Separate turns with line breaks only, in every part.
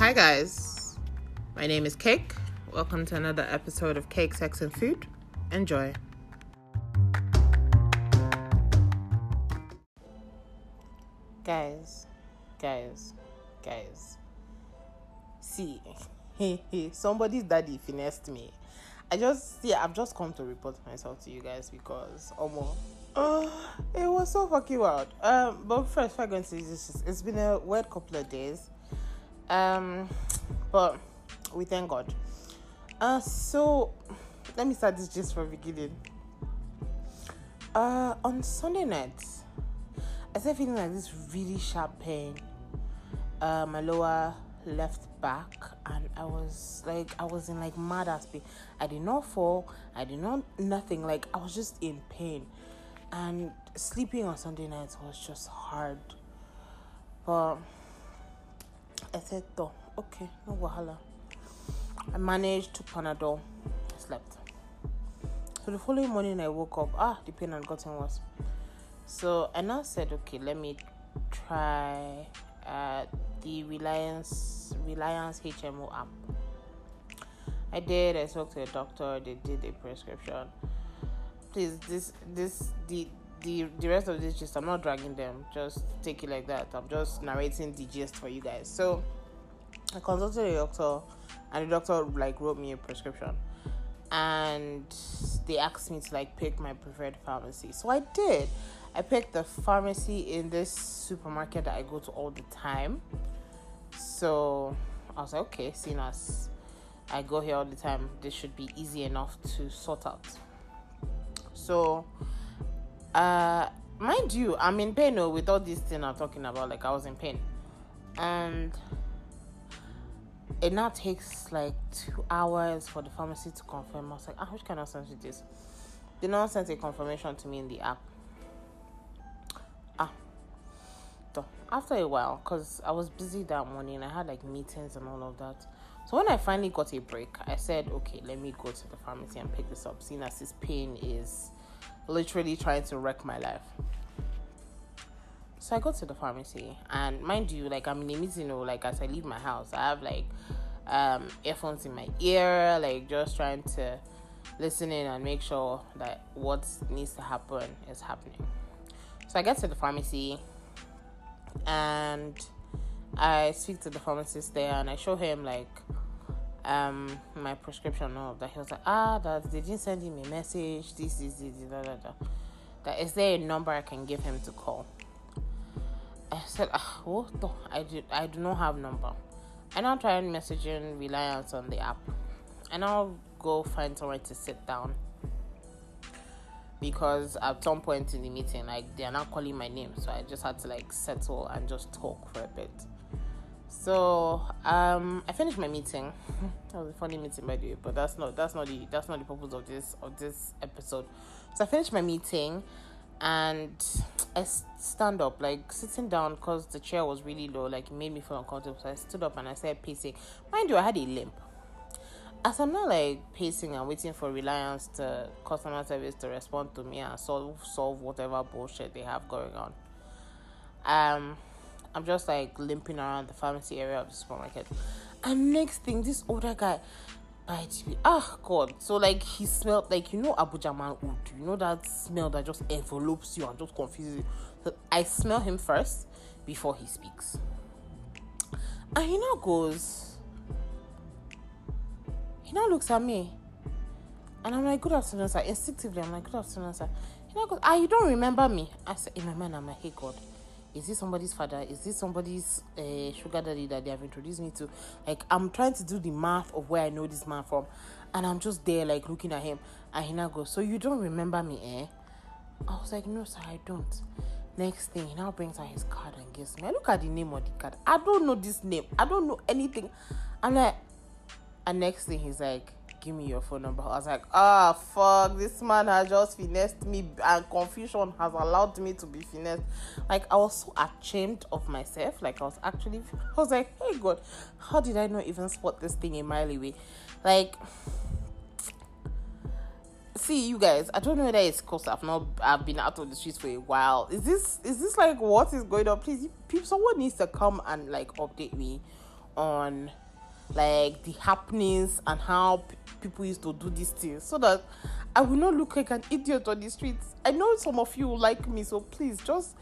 Hi, guys. My name is Cake. Welcome to another episode of Cake, Sex, and Food. Enjoy. Guys, guys, guys. See, somebody's daddy finessed me. I just, yeah, I've just come to report myself to you guys because, almost. Uh, it was so fucking wild. Um, but first, we're going to this. It's been a weird couple of days. Um, but we thank God. Uh, so let me start this just from beginning. Uh, on Sunday night, I started feeling like this really sharp pain. Uh, my lower left back, and I was like, I was in like mad ass pain. I did not fall. I did not nothing. Like I was just in pain, and sleeping on Sunday nights was just hard. But I said, "Though, okay, no wahala." I managed to Panadol. I slept. So the following morning, I woke up. Ah, the pain had gotten worse. So I now said, okay, let me try uh, the Reliance Reliance HMO app. I did. I spoke to a doctor. They did a prescription. Please, this this the the the rest of this just I'm not dragging them. Just take it like that. I'm just narrating the gist for you guys. So I consulted a doctor, and the doctor like wrote me a prescription, and they asked me to like pick my preferred pharmacy. So I did. I picked the pharmacy in this supermarket that I go to all the time. So I was like, okay, seeing as I go here all the time, this should be easy enough to sort out. So, uh, mind you, I'm in pain oh, with all this thing I'm talking about. Like I was in pain, and it now takes like two hours for the pharmacy to confirm. I was like, ah, which kind of nonsense is this? They now sent a confirmation to me in the app. Ah, so after a while, because I was busy that morning, I had like meetings and all of that. So when I finally got a break, I said, okay, let me go to the pharmacy and pick this up, seeing as this pain is literally trying to wreck my life. So I go to the pharmacy, and mind you, like I'm in a meeting, you know, like as I leave my house, I have like um, earphones in my ear, like just trying to listen in and make sure that what needs to happen is happening. So I get to the pharmacy, and I speak to the pharmacist there, and I show him like um my prescription all of that. He was like, ah, that they didn't send him a message. This, this, this, da, da, da. That is there a number I can give him to call? I said, ah, what? The? I do, I do not have number. I now try messaging Reliance on the app. And I now go find somewhere to sit down because at some point in the meeting, like they are not calling my name, so I just had to like settle and just talk for a bit. So um, I finished my meeting. that was a funny meeting, by the way, but that's not that's not the that's not the purpose of this of this episode. So I finished my meeting, and I stand up, like sitting down, because the chair was really low, like it made me feel uncomfortable. So I stood up and I started pacing. Mind you, I had a limp. As I'm not like pacing and waiting for Reliance to customer service to respond to me and solve solve whatever bullshit they have going on. Um, I'm just like limping around the pharmacy area of the supermarket. And next thing, this older guy bites me. Ah, God. So, like, he smelled like, you know, Abuja man wood. You know that smell that just envelopes you and just confuses you. So, I smell him first before he speaks. And he now goes, he now looks at me. And I'm like, good afternoon, sir. Instinctively, I'm like, good afternoon, sir. He now goes, ah, you don't remember me? I said, in my mind, I'm like, hey, God is this somebody's father? Is this somebody's uh, sugar daddy that they have introduced me to? Like, I'm trying to do the math of where I know this man from, and I'm just there, like, looking at him. And he now goes, So you don't remember me, eh? I was like, No, sir, I don't. Next thing, he now brings out his card and gives me. I look at the name of the card. I don't know this name. I don't know anything. I'm like, and next thing, he's like, give me your phone number. I was like, ah, fuck, this man has just finessed me, and confusion has allowed me to be finessed. Like, I was so ashamed of myself. Like, I was actually, I was like, hey, God, how did I not even spot this thing a mile away? Like, see you guys i don't know whether it's because i've not i've been out of the streets for a while is this is this like what is going on please people someone needs to come and like update me on like the happenings and how p- people used to do these things so that I will not look like an idiot on the streets. I know some of you like me, so please just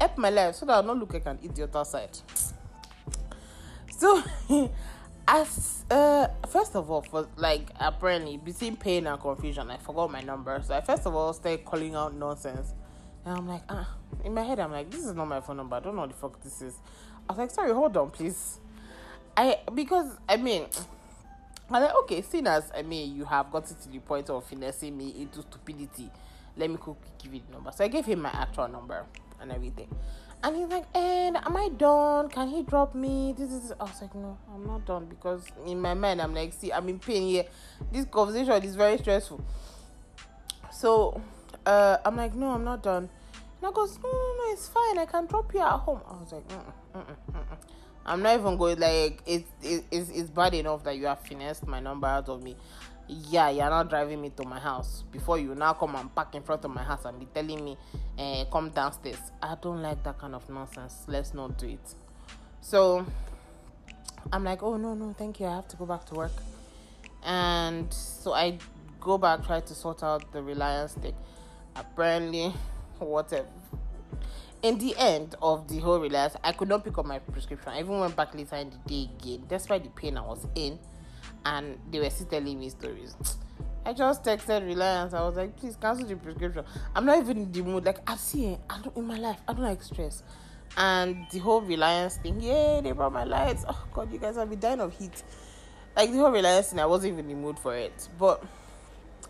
help my life so that I'll not look like an idiot outside. So, as uh, first of all, for like apparently between pain and confusion, I forgot my number. So I first of all started calling out nonsense, and I'm like, ah, in my head, I'm like, this is not my phone number. I don't know what the fuck this is. I was like, sorry, hold on, please. I because I mean. I'm like, okay, seeing as I mean you have gotten to the point of finessing me into stupidity, let me quickly give you the number. So I gave him my actual number and everything. And he's like, and am I done? Can he drop me? This is I was like, no, I'm not done because in my mind I'm like, see, I'm in pain here. This conversation is very stressful. So uh, I'm like, no, I'm not done. And I goes, no, no, no, it's fine. I can drop you at home. I was like, mm-mm, mm-mm, mm-mm. I'm not even going like it's it, it's it's bad enough that you have finessed my number out of me. Yeah, you're not driving me to my house before you now come and park in front of my house and be telling me, uh, come downstairs. I don't like that kind of nonsense. Let's not do it. So I'm like, oh no, no, thank you. I have to go back to work. And so I go back, try to sort out the Reliance thing. Apparently, whatever in the end of the whole Reliance, I could not pick up my prescription. I even went back later in the day again, despite the pain I was in, and they were still telling me stories. I just texted Reliance. I was like, please cancel the prescription. I'm not even in the mood. Like I've seen I don't in my life. I don't like stress. And the whole Reliance thing, yeah, they brought my lights. Oh god, you guys have been dying of heat. Like the whole Reliance thing, I wasn't even in the mood for it. But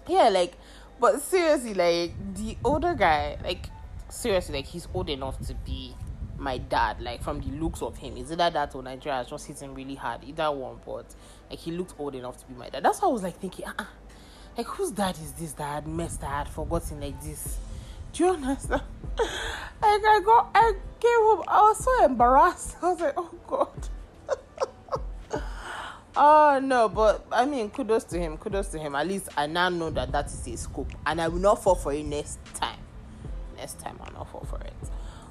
yeah, like but seriously, like the older guy, like seriously, like he's old enough to be my dad. Like from the looks of him, is either that or Nigeria has just hit him really hard. Either one, but like he looked old enough to be my dad. That's why I was like thinking, uh-uh. like whose dad is this that messed, I had forgotten like this? Do you understand? like I got, I came home, I was so embarrassed. I was like, oh god. Oh no, but I mean, kudos to him. Kudos to him. At least I now know that that is a scope, and I will not fall for it next time next time I'll not fall for it.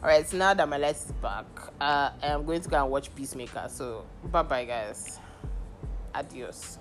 Alright, so now that my light is back, uh, I'm going to go and watch Peacemaker. So, bye bye, guys. Adios.